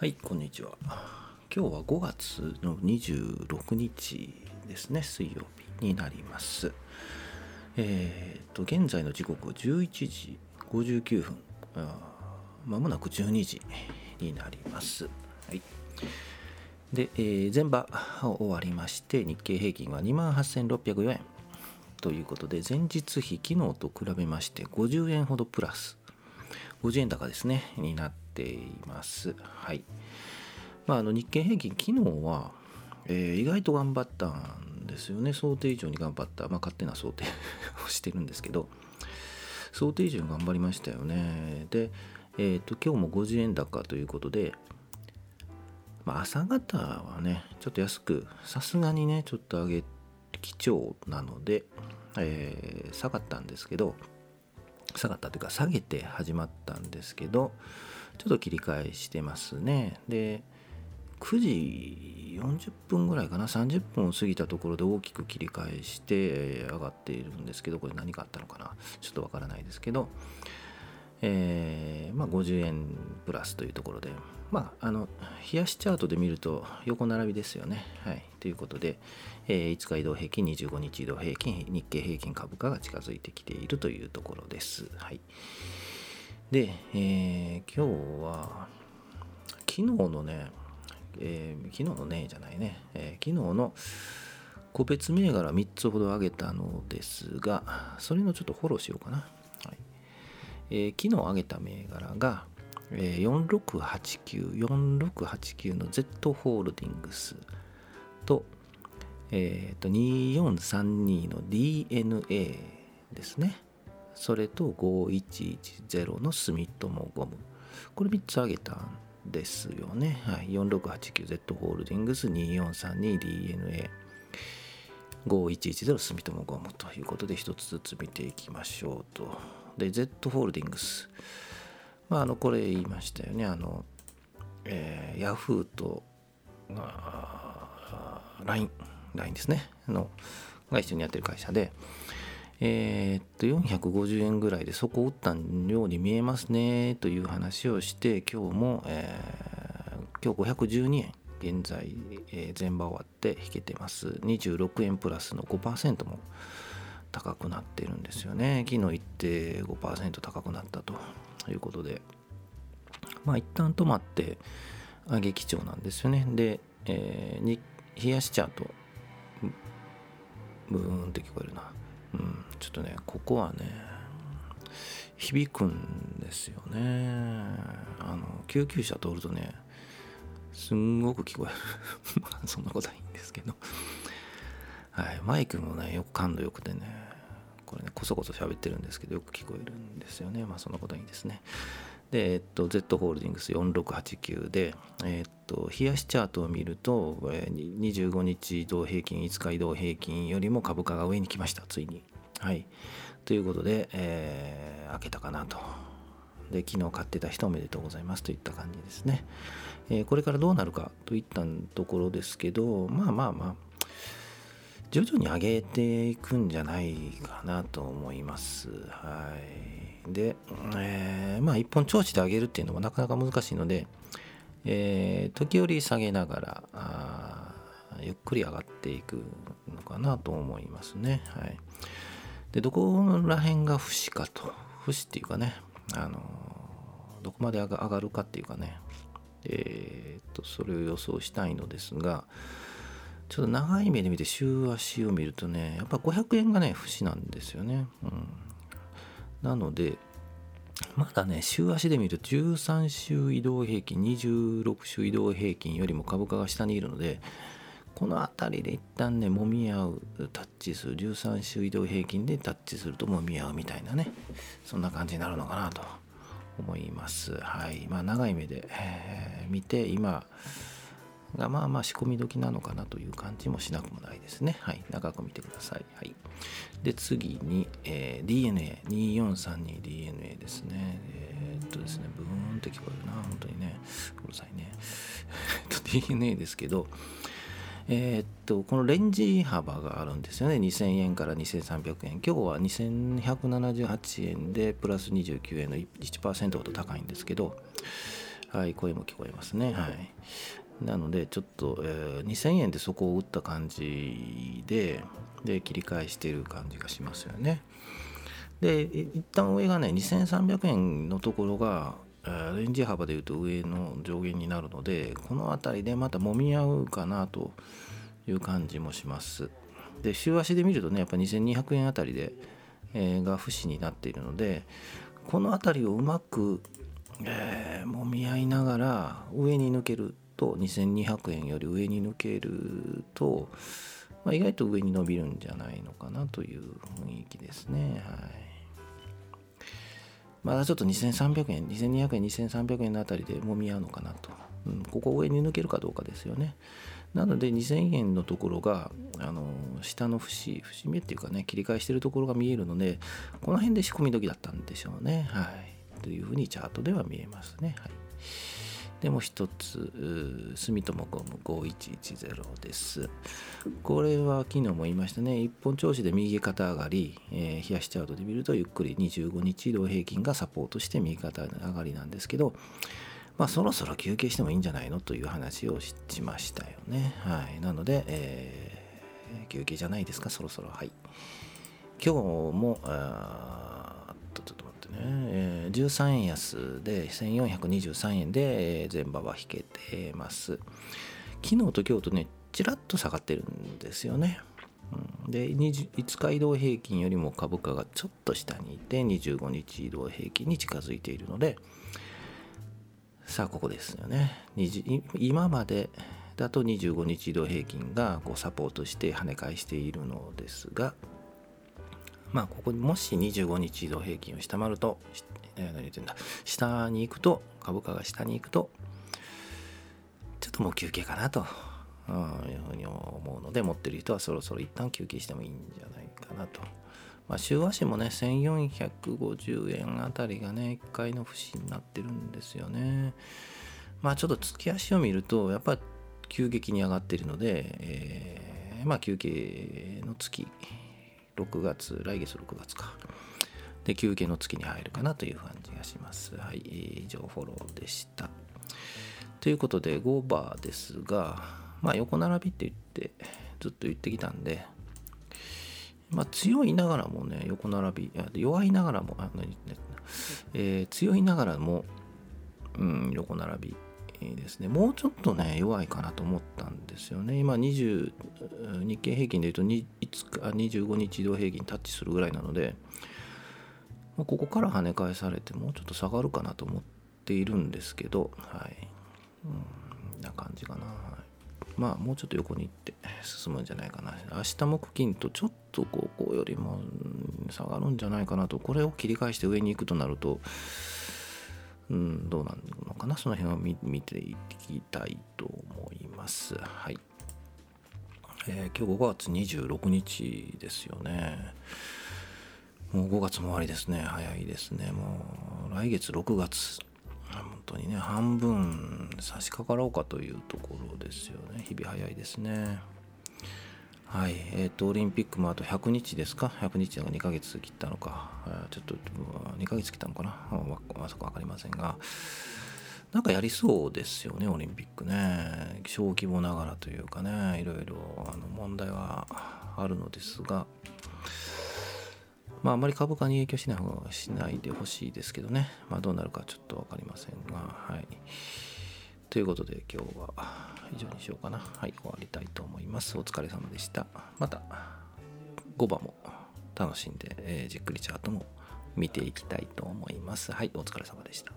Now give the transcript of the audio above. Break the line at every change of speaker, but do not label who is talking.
はい、こんにちは。今日は5月の26日ですね、水曜日になります。えっ、と、現在の時刻は11時59分、まもなく12時になります。はい。で、えー前場終わりまして、日経平均は28,604円ということで、前日比、昨日と比べまして50円ほどプラス。50円高ですね、になっています。はい。まあ、あの日経平均、昨日は、えー意外と頑張ったんですよね。想定以上に頑張った。まあ、勝手な想定 をしてるんですけど、想定以上に頑張りましたよね。で、えっ、と、今日も50円高ということで、まあ、朝方はね、ちょっと安く、さすがにね、ちょっと上げ、基調なので、えー下がったんですけど、下がったというか下げて始まったんですけどちょっと切り替えしてますね。で9時40分ぐらいかな30分を過ぎたところで大きく切り替えしてえ上がっているんですけどこれ何かあったのかなちょっとわからないですけどえーまあ、50円プラスというところで、まあ、あの冷やしチャートで見ると横並びですよね。はい、ということで、えー5日移動平均、25日移動平均、日経平均株価が近づいてきているというところです。はい、で、えー今日は昨日のね、えー昨日のねじゃないね、えー昨日の個別銘柄3つほど上げたのですが、それのちょっとフォローしようかな。えー昨日上げた銘柄が、えー4689、4689の Z ホールディングスと、えーと2432の DNA ですね。それと5110の住友ゴム。これ3つ上げたんですよね。はい、4689Z ホールディングス 2432DNA。5110住友ゴムということで一つずつ見ていきましょうと。で、Z ホールディングス。まあ、あの、これ言いましたよね。あの、えー、ヤフーと、LINE、LINE ですね。の、が一緒にやってる会社で、えーっと、450円ぐらいでそこを打ったように見えますね、という話をして、今日も、えー今日512円。現在、えー前場終わって引けてます。26円プラスの5%も高くなってるんですよね。昨日行って5%高くなったということで、まあ一旦止まって上げ基調なんですよね。で、えーに冷やしチャート、ブーンって聞こえるな。うん、ちょっとね、ここはね、響くんですよね。あの、救急車通るとね、すんごく聞こえる。そんなことはいいんですけど。はい、マイクもね、よく感度よくてね、これね、こそこそ喋ってるんですけど、よく聞こえるんですよね。まあ、そんなことはいいですね。で、えっと、Z ホールディングス4689で、えっと、冷やしチャートを見ると、えー25日移動平均、5日移動平均よりも株価が上に来ました、ついに。はい。ということで、えー開けたかなと。で、昨日買ってた人おめでとうございますといった感じですね。えーこれからどうなるかといったところですけど、まあまあまあ、徐々に上げていくんじゃないかなと思います。はい。で、えーまあ一本調子で上げるっていうのもなかなか難しいので、えー時折下げながらあゆっくり上がっていくのかなと思いますね。はい。で、どこら辺が節かと、節っていうかね、あのどこまで上が上がるかっていうかね、えーっと、それを予想したいのですが、ちょっと長い目で見て週足を見るとね、やっぱ500円がね、節なんですよね。うん。なので、まだね、週足で見ると13週移動平均、26週移動平均よりも株価が下にいるので、この辺りで一旦ね、揉み合う、タッチする、13週移動平均でタッチすると揉み合うみたいなね、そんな感じになるのかなと思います。はい。まあ、長い目で、えー見て、今がまあまあ仕込み時なのかなという感じもしなくもないですね。はい。長く見てください。はい。で、次に、えー DNA、2432DNA ですね。えーっとですね、ブーンって聞こえるな、本当にね。うるさいね。DNA ですけど、えーっと、このレンジ幅があるんですよね。2000円から2300円。今日は2178円でプラス29円の1%ほど高いんですけど、はい声も聞こえますねはいなのでちょっと、えー、2000円でそこを打った感じでで切り返している感じがしますよね。で一旦上がね2300円のところがレンジ幅でいうと上の上限になるのでこの辺りでまた揉み合うかなという感じもします。で週足で見るとねやっぱ2200円あたりで、えー、が節になっているのでこの辺りをうまく、えー、揉み合いながら上に抜けると2200円より上に抜けると、まあ、意外と上に伸びるんじゃないのかなという雰囲気ですねはいまだちょっと2300円、2200円、2300円のあたりでもみ合うのかなと。うん、ここ上に抜けるかどうかですよね。なので2000円のところが、あの下の節、節目っていうかね、切り返してるところが見えるので、この辺で仕込み時だったんでしょうね。はい。というふうにチャートでは見えますね。はい。でも一つ、住友コム5110です。これは昨日も言いましたね。一本調子で右肩上がり、えー、冷やしチャートで見るとゆっくり25日移動平均がサポートして右肩上がりなんですけど、まあそろそろ休憩してもいいんじゃないのという話をしましたよね。はい。なので、えー、休憩じゃないですか、そろそろ。はい。今日も、ね、えー、13円安で1423円で、えー、前場は引けてます。昨日と今日とねちらっと下がってるんですよね、うん、で5日移動平均よりも株価がちょっと下にいて25日移動平均に近づいているのでさあここですよね。今までだと25日移動平均がこうサポートして跳ね返しているのですがまあ、ここもし25日移動平均を下回ると、何言ってんだ、下に行くと、株価が下に行くと、ちょっともう休憩かなと、うん、いうふうに思うので、持ってる人はそろそろ一旦休憩してもいいんじゃないかなと。まあ、週足もね、1450円あたりがね、1回の節になってるんですよね。まあ、ちょっと月足を見ると、やっぱ急激に上がってるので、えー、まあ、休憩の月6月、来月6月か。で、休憩の月に入るかなという感じがします。はい、以上フォローでした。ということで、5バーですが、まあ横並びって言って、ずっと言ってきたんで、まあ強いながらもね、横並び、弱いながらも、あ何えー、強いながらも、うん、横並びですね、もうちょっとね、弱いかなと思ったんですよね。今20、日経平均でいうと5日25日移動平均タッチするぐらいなので、まあ、ここから跳ね返されて、もうちょっと下がるかなと思っているんですけど、はい。うん、な感じかな。はい、まあ、もうちょっと横に行って進むんじゃないかな。明日木金とちょっとここよりも下がるんじゃないかなと、これを切り返して上に行くとなると、うん、どうなのかなその辺を見ていきたいと思います。はい。えー、今日5月26日ですよね。もう5月も終わりですね。早いですね。もう来月6月。本当にね、半分差し掛かろうかというところですよね。日々早いですね。はい、えっ、ー、と、オリンピックもあと100日ですか ?100 日が2ヶ月切ったのか、ちょっと2ヶ月切ったのかな？まさか分かりませんが、なんかやりそうですよね、オリンピックね。小規模ながらというかね、いろいろあの問題はあるのですが、まあ、あまり株価に影響しない方がしないでほしいですけどね、まあ、どうなるかちょっと分かりませんが、はい。ということで今日は以上にしようかな。はい、終わりたいと思います。お疲れ様でした。また5番も楽しんで、えー、じっくりチャートも見ていきたいと思います。はい、お疲れ様でした。